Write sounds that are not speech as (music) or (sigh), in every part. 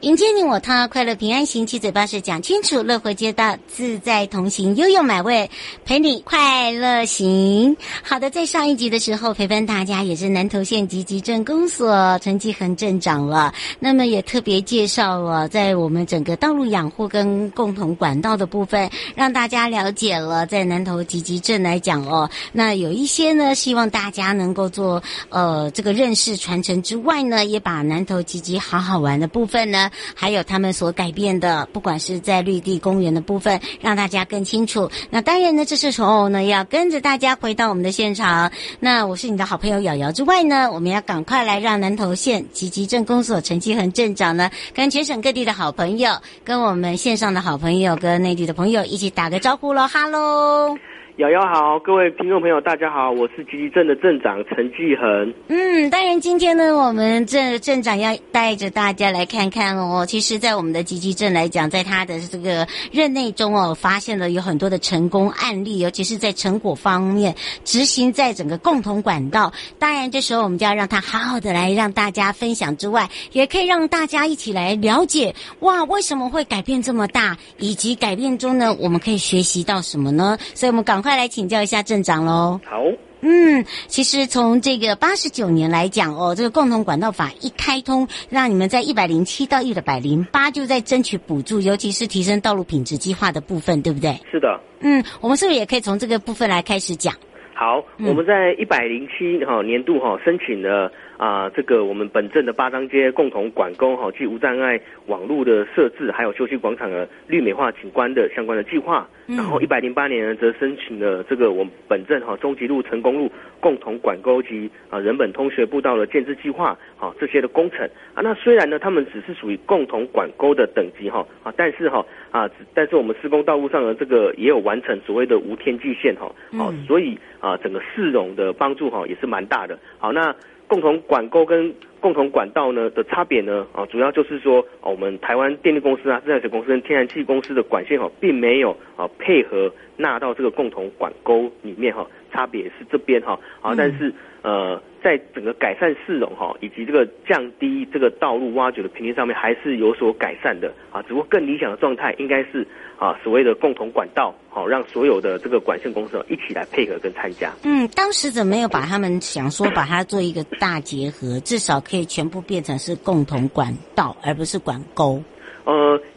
迎接你我他，快乐平安行，七嘴八舌讲清楚，乐活街道自在同行，悠悠美味陪你快乐行。好的，在上一集的时候陪伴大家也是南投县集集镇公所陈继恒镇长了，那么也特别介绍了在我们整个道路养护跟共同管道的部分，让大家了解了在南投集集镇来讲哦，那有一些呢，希望大家能够做呃这个认识传承之外呢，也把南投集集好好玩的部分呢。还有他们所改变的，不管是在绿地公园的部分，让大家更清楚。那当然呢，这时候呢，要跟着大家回到我们的现场。那我是你的好朋友瑶瑶之外呢，我们要赶快来让南投县集集镇公所陈继恒镇长呢，跟全省各地的好朋友，跟我们线上的好朋友，跟内地的朋友一起打个招呼喽，哈喽。瑶瑶好，各位听众朋友，大家好，我是集集镇的镇长陈继恒。嗯，当然今天呢，我们这镇长要带着大家来看看哦。其实，在我们的集集镇来讲，在他的这个任内中哦，发现了有很多的成功案例，尤其是在成果方面执行在整个共同管道。当然，这时候我们就要让他好好的来让大家分享之外，也可以让大家一起来了解哇，为什么会改变这么大，以及改变中呢，我们可以学习到什么呢？所以，我们赶快。来请教一下镇长喽。好，嗯，其实从这个八十九年来讲哦，这个共同管道法一开通，让你们在一百零七到一百零八就在争取补助，尤其是提升道路品质计划的部分，对不对？是的。嗯，我们是不是也可以从这个部分来开始讲？好，嗯、我们在一百零七哈年度哈申请了。啊，这个我们本镇的八张街共同管工哈，及无障碍网络的设置，还有休息广场的绿美化景观的相关的计划。嗯、然后一百零八年呢，则申请了这个我们本镇哈中吉路、成功路共同管沟及啊人本通学步道的建置计划。哈，这些的工程啊，那虽然呢，他们只是属于共同管沟的等级哈啊，但是哈啊，但是我们施工道路上的这个也有完成所谓的无天际线哈。好，所以啊，整个市容的帮助哈也是蛮大的。好，那。共同管沟跟共同管道呢的差别呢啊，主要就是说，我们台湾电力公司啊、自来水公司跟天然气公司的管线哈，并没有啊配合纳到这个共同管沟里面哈，差别是这边哈啊，但是呃。在整个改善市容哈，以及这个降低这个道路挖掘的频率上面，还是有所改善的啊。只不过更理想的状态应该是啊，所谓的共同管道，好让所有的这个管线公司一起来配合跟参加。嗯，当时怎么没有把他们想说把它做一个大结合，至少可以全部变成是共同管道，而不是管沟。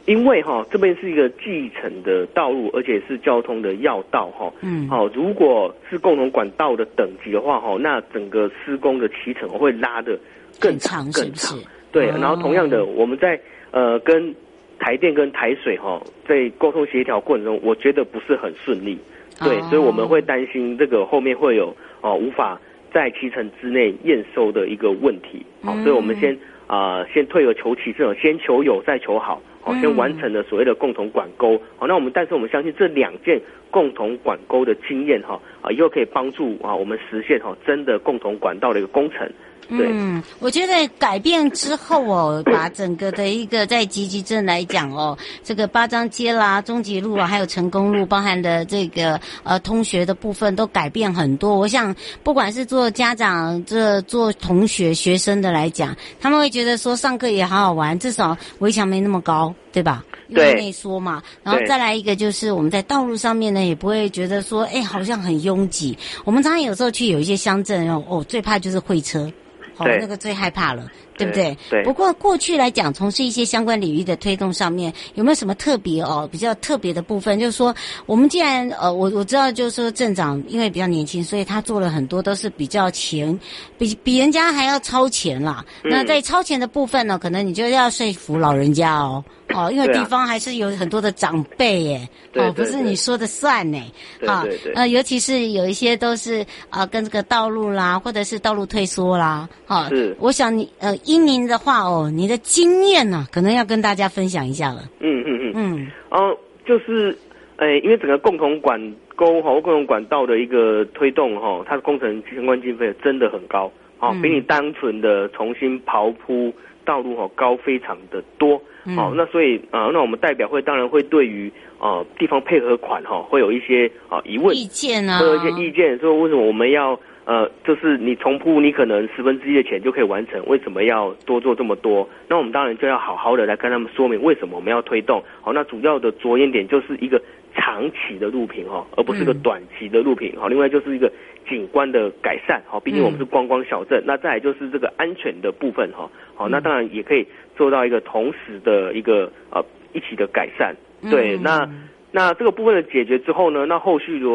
呃，因为哈这边是一个继承的道路，而且是交通的要道哈。嗯。好，如果是共同管道的等级的话哈，那整个施工的期程会拉得更长更长。对，然后同样的，我们在呃跟台电跟台水哈在沟通协调过程中，我觉得不是很顺利。对，所以我们会担心这个后面会有哦无法在期程之内验收的一个问题。好，所以我们先。啊、呃，先退而求其次，先求有再求好，好，先完成了所谓的共同管沟，好，那我们但是我们相信这两件共同管沟的经验哈啊，以后可以帮助啊我们实现哈真的共同管道的一个工程。对嗯，我觉得改变之后哦，把整个的一个在集集镇来讲哦，这个八张街啦、中捷路啊，还有成功路，包含的这个呃通学的部分都改变很多。我想，不管是做家长、这做同学、学生的来讲，他们会觉得说上课也好好玩，至少围墙没那么高，对吧？对，内缩嘛。然后再来一个就是我们在道路上面呢，也不会觉得说，哎，好像很拥挤。我们常常有时候去有一些乡镇哦，哦，最怕就是会车。哦，那个最害怕了，对不对？对。不过过去来讲，从事一些相关领域的推动上面，有没有什么特别哦，比较特别的部分？就是说，我们既然呃，我我知道，就是说镇长因为比较年轻，所以他做了很多都是比较前，比比人家还要超前啦。嗯。那在超前的部分呢，可能你就要说服老人家哦。哦，因为地方还是有很多的长辈耶，哦，不是你说的算呢，啊，呃，尤其是有一些都是啊，跟这个道路啦，或者是道路退缩啦，哈，是，我想你呃，因您的话哦，你的经验呢，可能要跟大家分享一下了。嗯嗯嗯嗯，哦，就是，呃，因为整个共同管沟哈，共同管道的一个推动哈，它的工程相关经费真的很高，啊，比你单纯的重新刨铺道路哈高非常的多。嗯、哦，那所以啊、呃，那我们代表会当然会对于呃地方配合款哈、哦，会有一些啊、呃、疑问意见啊，会有一些意见，说为什么我们要呃，就是你重铺你可能十分之一的钱就可以完成，为什么要多做这么多？那我们当然就要好好的来跟他们说明为什么我们要推动。好、哦，那主要的着眼点就是一个长期的路平哈、哦，而不是个短期的路平。好、另外就是一个景观的改善。好、哦，毕竟我们是观光小镇。嗯、那再来就是这个安全的部分哈。好、哦，那当然也可以。做到一个同时的一个呃一起的改善，对，嗯、那那这个部分的解决之后呢，那后续的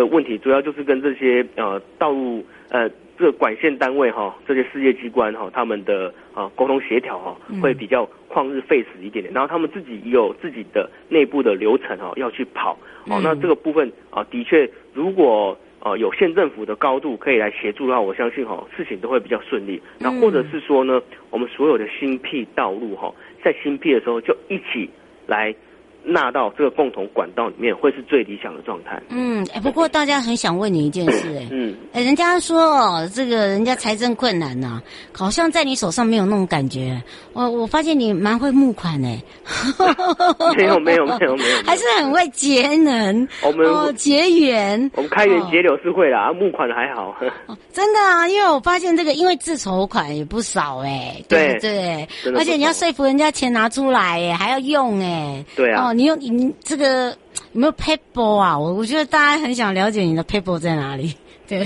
的问题主要就是跟这些呃道路呃这个管线单位哈、哦，这些事业机关哈、哦，他们的啊沟通协调哈，会比较旷日费时一点点，然后他们自己也有自己的内部的流程哈、哦，要去跑，哦，那这个部分啊的确如果。呃，有县政府的高度可以来协助的话，我相信哈、哦，事情都会比较顺利。那或者是说呢，我们所有的新辟道路哈、哦，在新辟的时候就一起来。纳到这个共同管道里面，会是最理想的状态。嗯，哎，不过大家很想问你一件事，哎，嗯，哎，人家说哦，这个人家财政困难呐，好像在你手上没有那种感觉。我我发现你蛮会募款哎，(laughs) 没有没有没有没有，还是很会节能，我们结缘，我们开源节流是会啦，募款还好。真的啊，因为我发现这个，因为自筹款也不少哎，对不对？而且你要说服人家钱拿出来哎，还要用哎，对啊。你有你这个有没有 paper 啊？我我觉得大家很想了解你的 paper 在哪里。(laughs) 对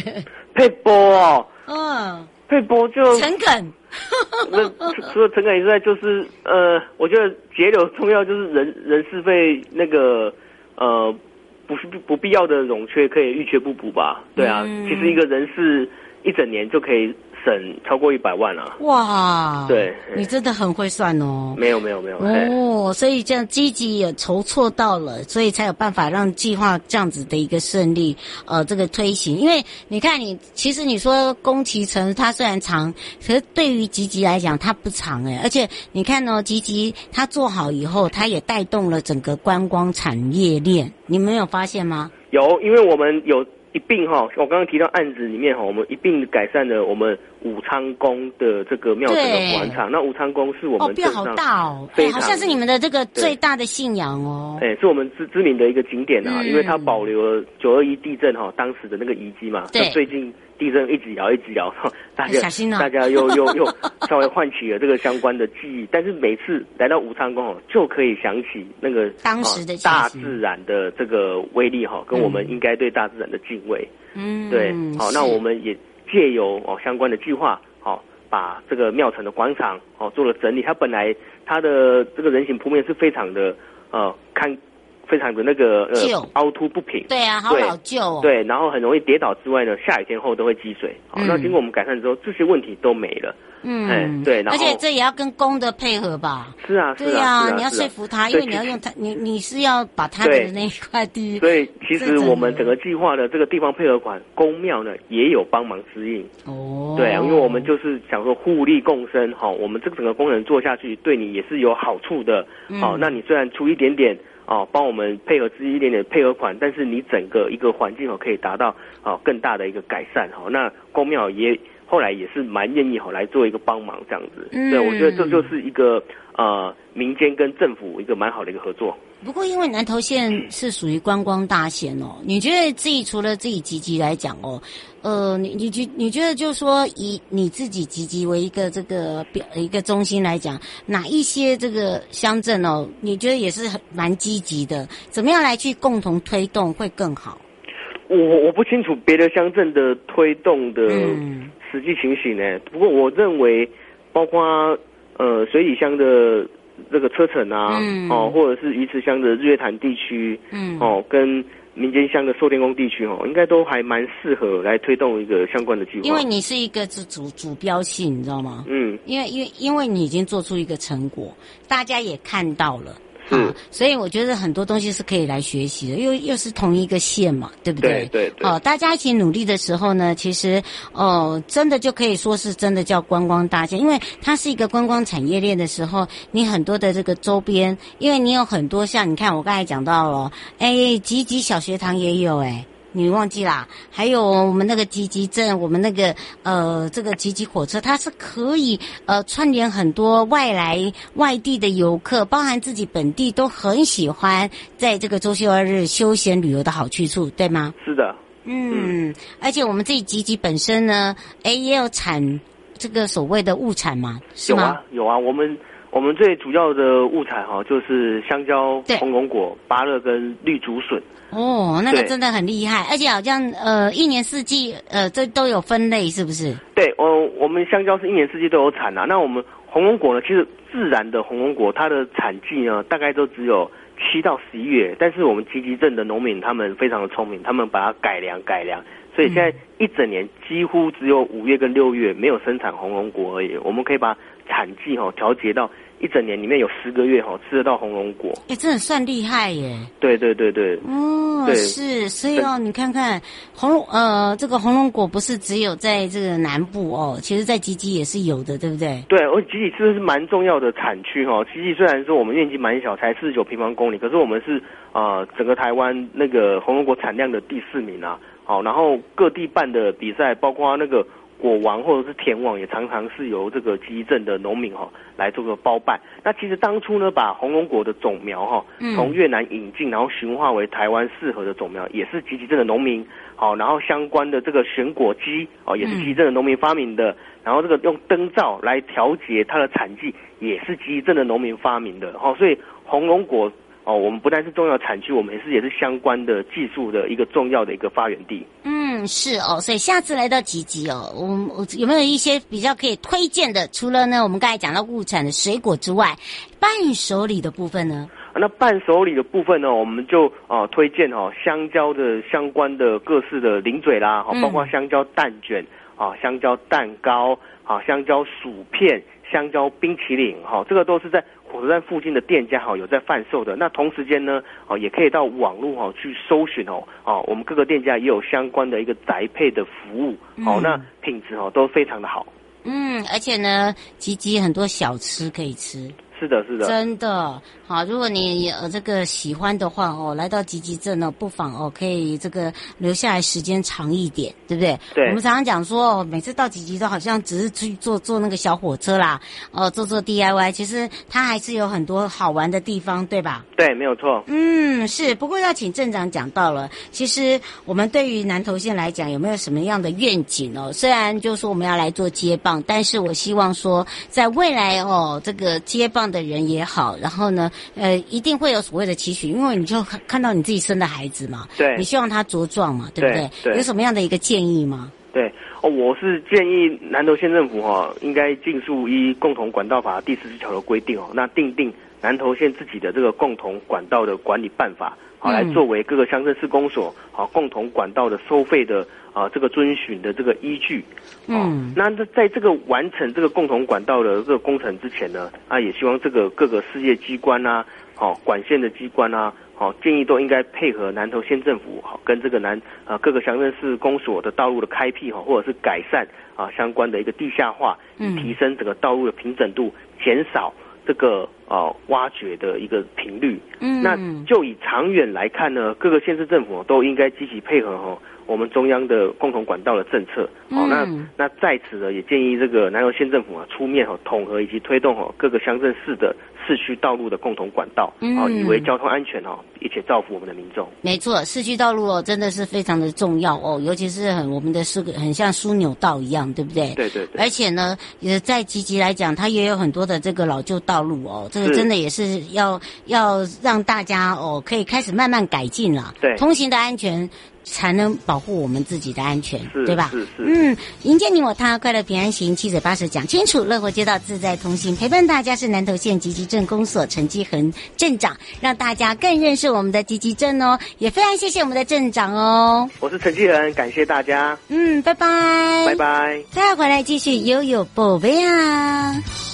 ，paper 哦，嗯，paper 就诚恳。(laughs) 那除了诚恳以外，就是呃，我觉得节流重要，就是人人事费那个呃，不是不必要的冗缺可以预缺不补吧？对啊，嗯、其实一个人事一整年就可以。省超过一百万啊！哇，对，你真的很会算哦。没有没有没有哦，所以这样积极也筹措到了，所以才有办法让计划这样子的一个顺利呃这个推行。因为你看你其实你说宫崎城它虽然长，可是对于吉吉来讲它不长哎，而且你看哦，吉吉它做好以后，它也带动了整个观光产业链，你没有发现吗？有，因为我们有。一并哈，我刚刚提到案子里面哈，我们一并改善了我们武昌宫的这个庙埕的广场。那武昌宫是我们镇上哦，好大哦，哎，好像是你们的这个最大的信仰哦。哎，是我们知知名的一个景点啊，嗯、因为它保留了九二一地震哈当时的那个遗迹嘛。对，最近。地震一直摇，一直摇，(laughs) 大家、哦、大家又又又 (laughs) 稍微唤起了这个相关的记忆。但是每次来到武昌宫哦，就可以想起那个当时的大自然的这个威力哈，跟我们应该对大自然的敬畏。嗯，对，好，那我们也借由哦相关的计划，好把这个庙城的广场哦做了整理。它本来它的这个人行铺面是非常的呃看。非常的那个呃凹凸不平，对啊，好老旧哦。对，然后很容易跌倒之外呢，下雨天后都会积水。好，那经过我们改善之后，这些问题都没了。嗯，对。而且这也要跟公的配合吧？是啊，对啊，你要说服他，因为你要用他，你你是要把他的那一块地。(laughs) 所以其实我们整个计划的这个地方配合款，公庙呢也有帮忙支应。哦。对啊，因为我们就是想说互利共生，哈，我们这个整个工程做下去，对你也是有好处的。好，那你虽然出一点点。哦，帮我们配合自己一点点配合款，但是你整个一个环境哦可以达到哦更大的一个改善哈。那公庙也后来也是蛮愿意好来做一个帮忙这样子，嗯、对，我觉得这就是一个呃民间跟政府一个蛮好的一个合作。不过因为南投县是属于观光大县哦，你觉得自己除了自己集集来讲哦，呃，你你觉你觉得就是说以你自己集集为一个这个表一个中心来讲，哪一些这个乡镇哦，你觉得也是很蛮积极的？怎么样来去共同推动会更好？我我不清楚别的乡镇的推动的实际情形呢。嗯、不过我认为，包括呃水里乡的这个车城啊，嗯、哦，或者是鱼池乡的日月潭地区，嗯，哦，跟。民间乡的寿天宫地区哦，应该都还蛮适合来推动一个相关的计划。因为你是一个主主主标性，你知道吗？嗯，因为因为因为你已经做出一个成果，大家也看到了。是、啊，所以我觉得很多东西是可以来学习的，又又是同一个县嘛，对不对？对对对。哦，大家一起努力的时候呢，其实哦，真的就可以说是真的叫观光大县，因为它是一个观光产业链的时候，你很多的这个周边，因为你有很多像你看我刚才讲到了，哎，集集小学堂也有哎。你忘记啦？还有我们那个集集镇，我们那个呃，这个集集火车，它是可以呃串联很多外来外地的游客，包含自己本地都很喜欢在这个周休二日休闲旅游的好去处，对吗？是的，嗯，嗯而且我们自己集集本身呢，哎，也有产这个所谓的物产嘛，是吗？有啊，有啊，我们。我们最主要的物产哈，就是香蕉、红龙果、芭乐跟绿竹笋。哦，那个真的很厉害，而且好像呃一年四季呃这都有分类，是不是？对，哦，我们香蕉是一年四季都有产啊。那我们红龙果呢？其实自然的红龙果它的产季呢，大概都只有七到十一月。但是我们集集镇的农民他们非常的聪明，他们把它改良改良，所以现在一整年几乎只有五月跟六月没有生产红龙果而已。我们可以把产季哈调节到一整年里面有十个月哈吃得到红龙果，哎，真的算厉害耶！对对对对，哦，是，所以哦，你看看红龙呃，这个红龙果不是只有在这个南部哦，其实在吉吉也是有的，对不对？对，而集集是是蛮重要的产区哈。吉吉虽然说我们面积蛮小，才四十九平方公里，可是我们是呃整个台湾那个红龙果产量的第四名啊。好，然后各地办的比赛，包括那个。果王或者是田王也常常是由这个集集镇的农民哈来做个包办。那其实当初呢，把红龙果的种苗哈从越南引进，然后驯化为台湾适合的种苗，也是集集镇的农民。好，然后相关的这个选果机哦，也是集集镇的农民发明的。然后这个用灯罩来调节它的产季，也是集集镇的农民发明的。好，所以红龙果哦，我们不但是重要产区，我们也是也是相关的技术的一个重要的一个发源地。嗯，是哦，所以下次来到吉吉哦，我我有没有一些比较可以推荐的？除了呢，我们刚才讲到物产的水果之外，伴手礼的部分呢？那伴手礼的部分呢，我们就啊、呃、推荐哦，香蕉的相关的各式的零嘴啦，包括香蕉蛋卷啊、香蕉蛋糕啊、香蕉薯片、香蕉冰淇淋哈，这个都是在。火车站附近的店家哈有在贩售的，那同时间呢哦也可以到网络哈去搜寻哦哦，我们各个店家也有相关的一个宅配的服务哦，那品质哦都非常的好。嗯，而且呢，吉吉很多小吃可以吃。是的，是的，真的好。如果你呃这个喜欢的话哦，来到吉吉镇呢，不妨哦可以这个留下来时间长一点，对不对？对。我们常常讲说哦，每次到吉吉都好像只是去坐坐那个小火车啦，哦做做 DIY，其实它还是有很多好玩的地方，对吧？对，没有错。嗯，是。不过要请镇长讲到了，其实我们对于南投县来讲，有没有什么样的愿景哦？虽然就是说我们要来做接棒，但是我希望说在未来哦，这个接棒。的人也好，然后呢，呃，一定会有所谓的期许，因为你就看到你自己生的孩子嘛，对，你希望他茁壮嘛，对不对？对，有什么样的一个建议吗？对，哦，我是建议南投县政府哈、哦，应该尽速依共同管道法第十四条的规定哦，那定定南投县自己的这个共同管道的管理办法，好、嗯、来作为各个乡镇市公所好共同管道的收费的。啊，这个遵循的这个依据，嗯，那在这个完成这个共同管道的这个工程之前呢，啊，也希望这个各个事业机关啊，好管线的机关啊，好建议都应该配合南投县政府，好跟这个南啊各个乡镇市公所的道路的开辟哈，或者是改善啊相关的一个地下化，以提升整个道路的平整度，减少这个哦挖掘的一个频率。嗯，那就以长远来看呢，各个县市政府都应该积极配合哈。我们中央的共同管道的政策，好、哦，那那在此呢，也建议这个南投县政府啊出面哦，统合以及推动哦各个乡镇市的市区道路的共同管道，啊、哦，以为交通安全哈，一起造福我们的民众。没错，市区道路哦，真的是非常的重要哦，尤其是很我们的是个很像枢纽道一样，对不对？对对对。而且呢，也在积极来讲，它也有很多的这个老旧道路哦，这个真的也是要是要让大家哦可以开始慢慢改进了。对，通行的安全。才能保护我们自己的安全，对吧？是是。嗯，迎接你我他，快乐平安行，七嘴八舌讲清楚，乐活街道自在同行，陪伴大家是南投县集集镇公所陈基恒镇长，让大家更认识我们的集集镇哦。也非常谢谢我们的镇长哦。我是陈基恒，感谢大家。嗯，拜拜，拜拜。再回来继续悠悠宝贝啊。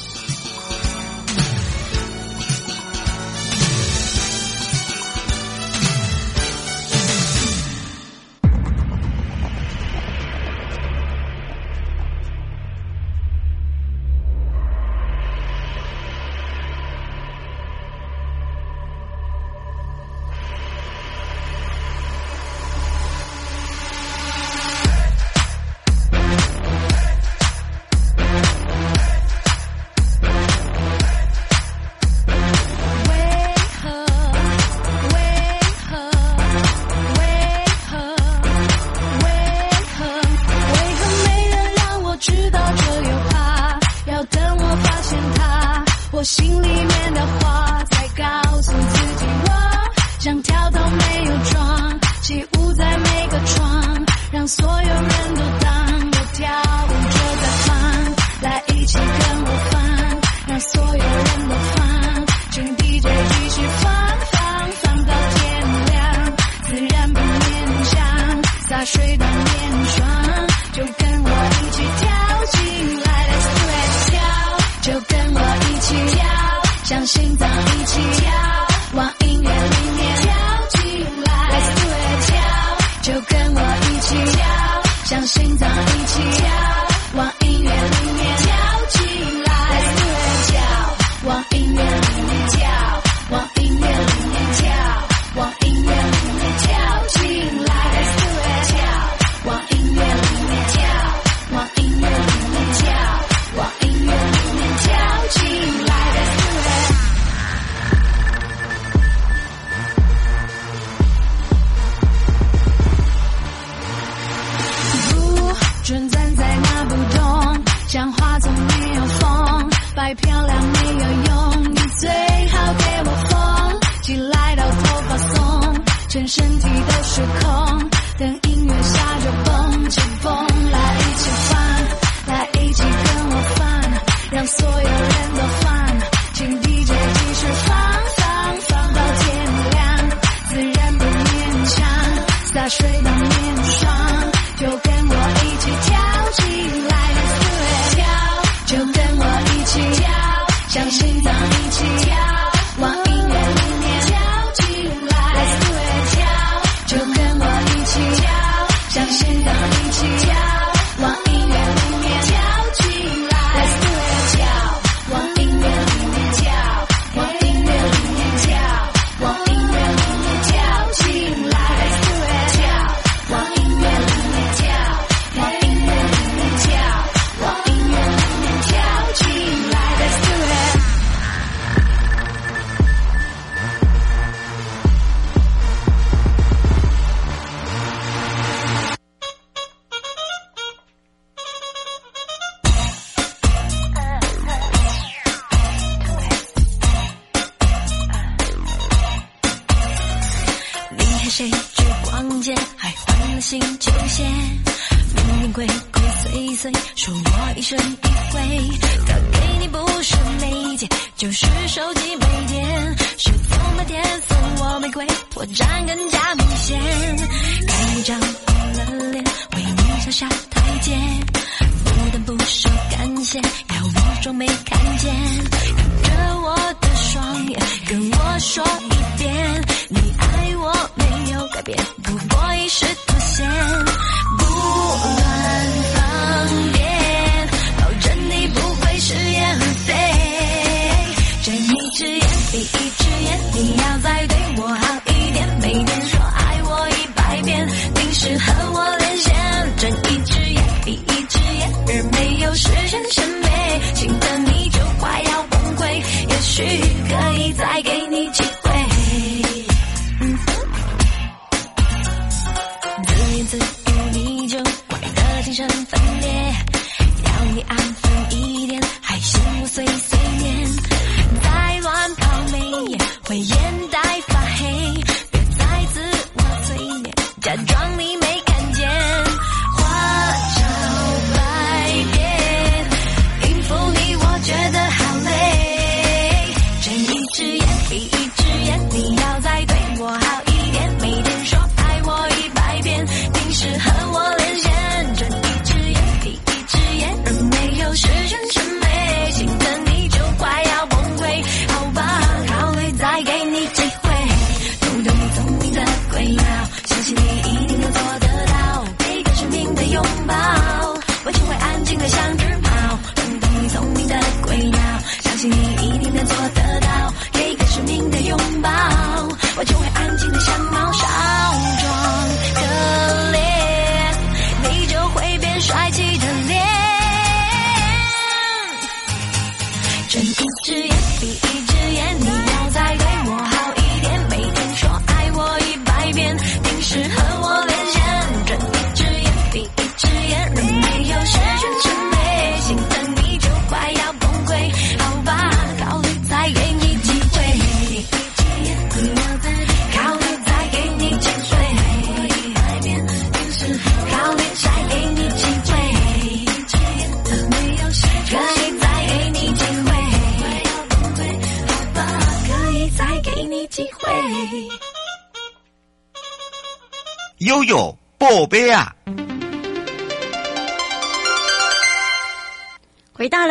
就跟我一起跳，像心脏一起跳，往音乐里。睡到面霜，就跟我一起跳起来，跳，就跟我一起跳，像心脏一起跳。去逛街，还换了新球鞋。明明鬼鬼祟祟，说我一生一回。他给你不是每一件，就是手机没电。是踪那天送，我玫瑰破绽更加明显。一张红了脸，为你上下台阶，不但不说感谢，要我装没看见。看着我的双眼，跟我说一遍。你我没有改变，不过一时妥协，不乱放电，保证你不会食言。飞，睁一只眼闭一只眼，你要再对我好一点，每天说爱我一百遍，定时和我连线，睁一只眼闭一只眼，而没有时间审美，心疼你就快要崩溃，也许可以再。自予你就怪的精神分裂要你安分一点还行我随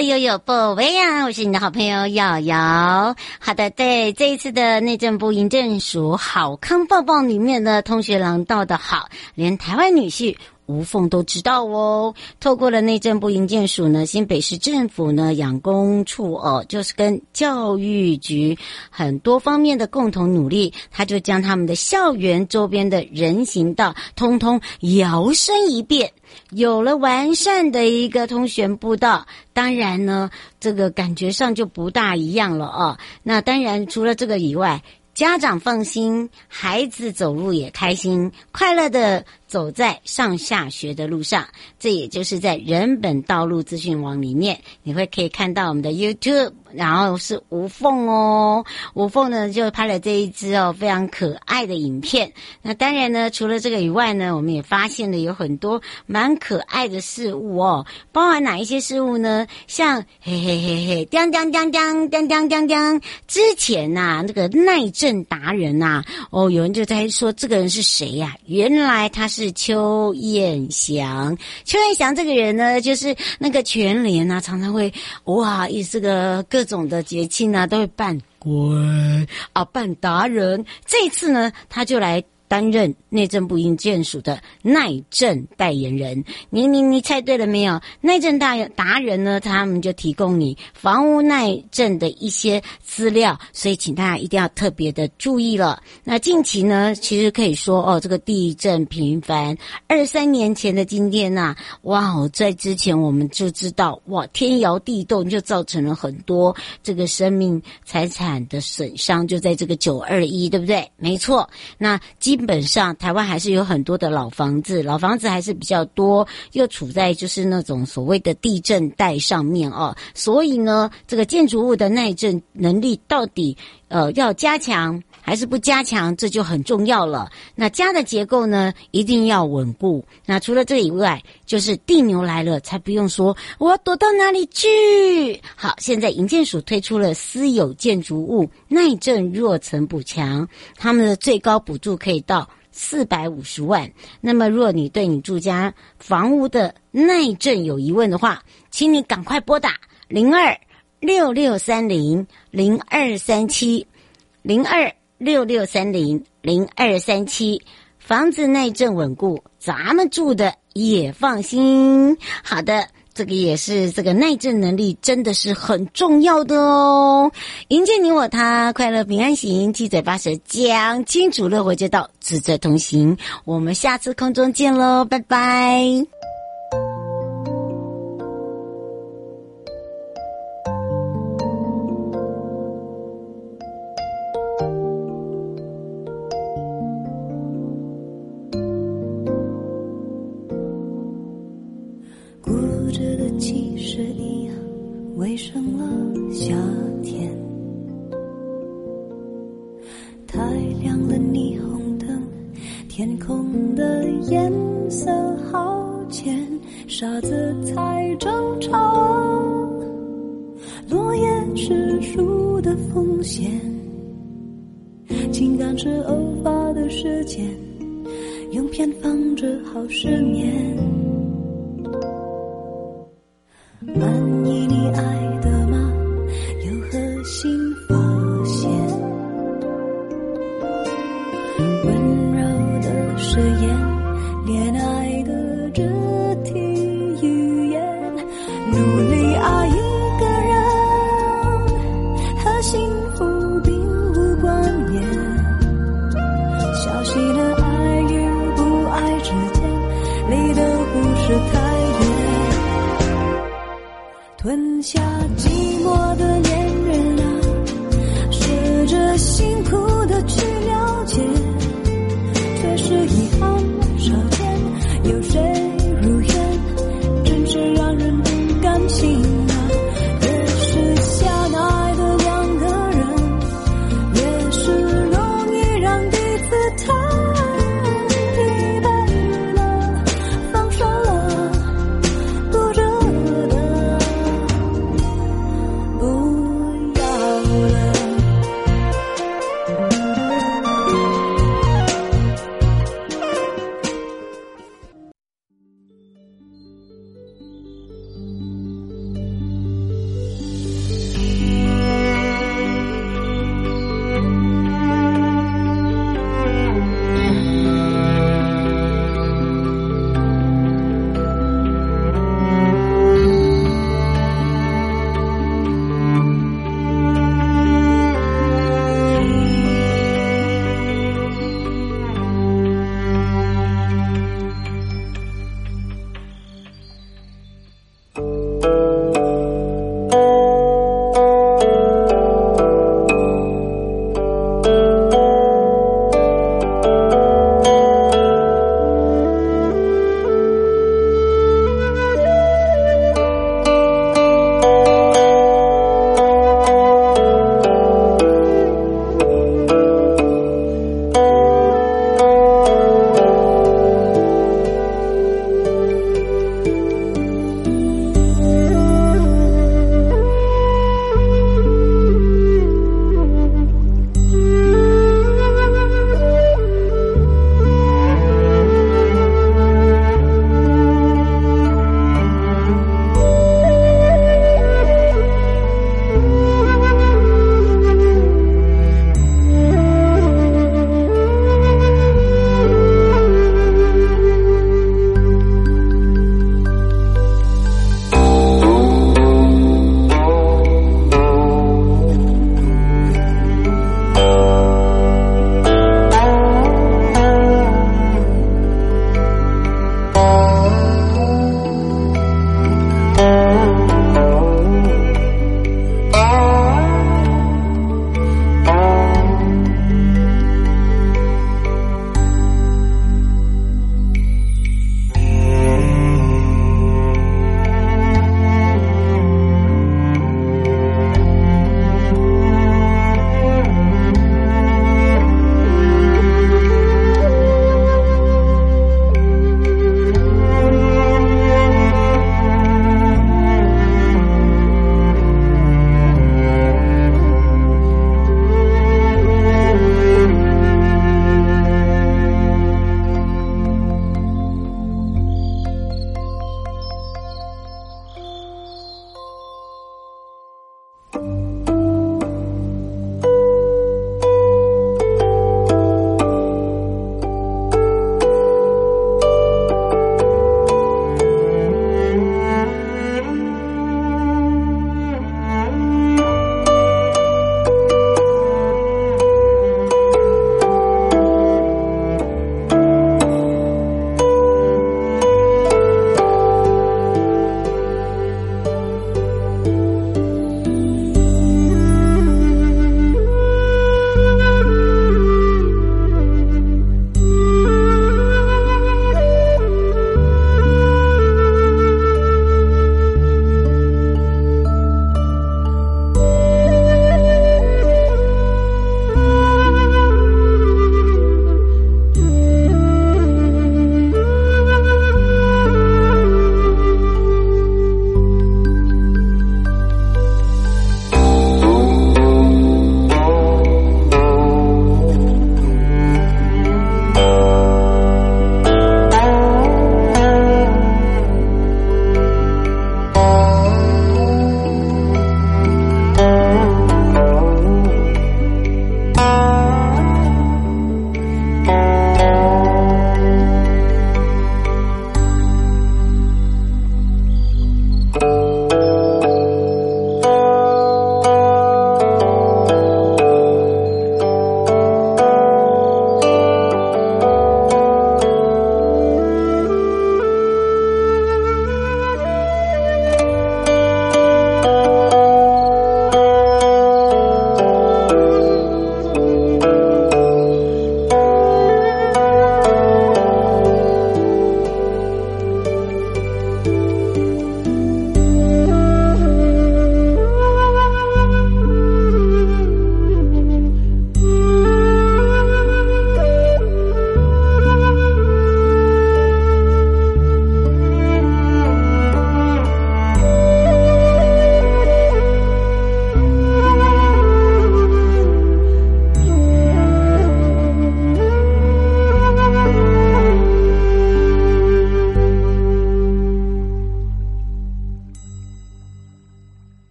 哎呦呦宝贝啊！我是你的好朋友瑶瑶。好的，对这一次的内政部营政署好康报报里面的通学郎道的好，连台湾女婿。无缝都知道哦。透过了内政部营建署呢，新北市政府呢，养工处哦，就是跟教育局很多方面的共同努力，他就将他们的校园周边的人行道通通摇身一变，有了完善的一个通学步道。当然呢，这个感觉上就不大一样了哦。那当然，除了这个以外，家长放心，孩子走路也开心，快乐的。走在上下学的路上，这也就是在人本道路资讯网里面，你会可以看到我们的 YouTube，然后是吴凤哦，吴凤呢就拍了这一支哦非常可爱的影片。那当然呢，除了这个以外呢，我们也发现了有很多蛮可爱的事物哦，包含哪一些事物呢？像嘿嘿嘿嘿，当当当当当当当当，之前呐、那个耐震达人呐、哦，有人就在说这个人是谁呀、原来他是。是邱彦祥，邱彦祥这个人呢，就是那个全联啊，常常会哇，一这个各种的节庆啊，都会办鬼啊，办达人。这一次呢，他就来。担任内政部营建署的耐震代言人，你你你猜对了没有？耐震大达人呢，他们就提供你房屋耐震的一些资料，所以请大家一定要特别的注意了。那近期呢，其实可以说哦，这个地震频繁。二三年前的今天呐、啊，哇，在之前我们就知道，哇，天摇地动就造成了很多这个生命财产的损伤，就在这个九二一，对不对？没错，那。基本上，台湾还是有很多的老房子，老房子还是比较多，又处在就是那种所谓的地震带上面哦。所以呢，这个建筑物的耐震能力到底呃要加强还是不加强，这就很重要了。那家的结构呢，一定要稳固。那除了这以外，就是地牛来了，才不用说我要躲到哪里去。好，现在营建署推出了私有建筑物耐震弱层补强，他们的最高补助可以到四百五十万。那么，若你对你住家房屋的耐震有疑问的话，请你赶快拨打零二六六三零零二三七零二六六三零零二三七。房子耐震稳固，咱们住的也放心。好的，这个也是这个耐震能力真的是很重要的哦。迎接你我他，快乐平安行，七嘴八舌讲清楚，乐活街道自在同行。我们下次空中见喽，拜拜。傻子才争吵，落叶是树的风险，情感是偶发的事件，影片放着好失眠。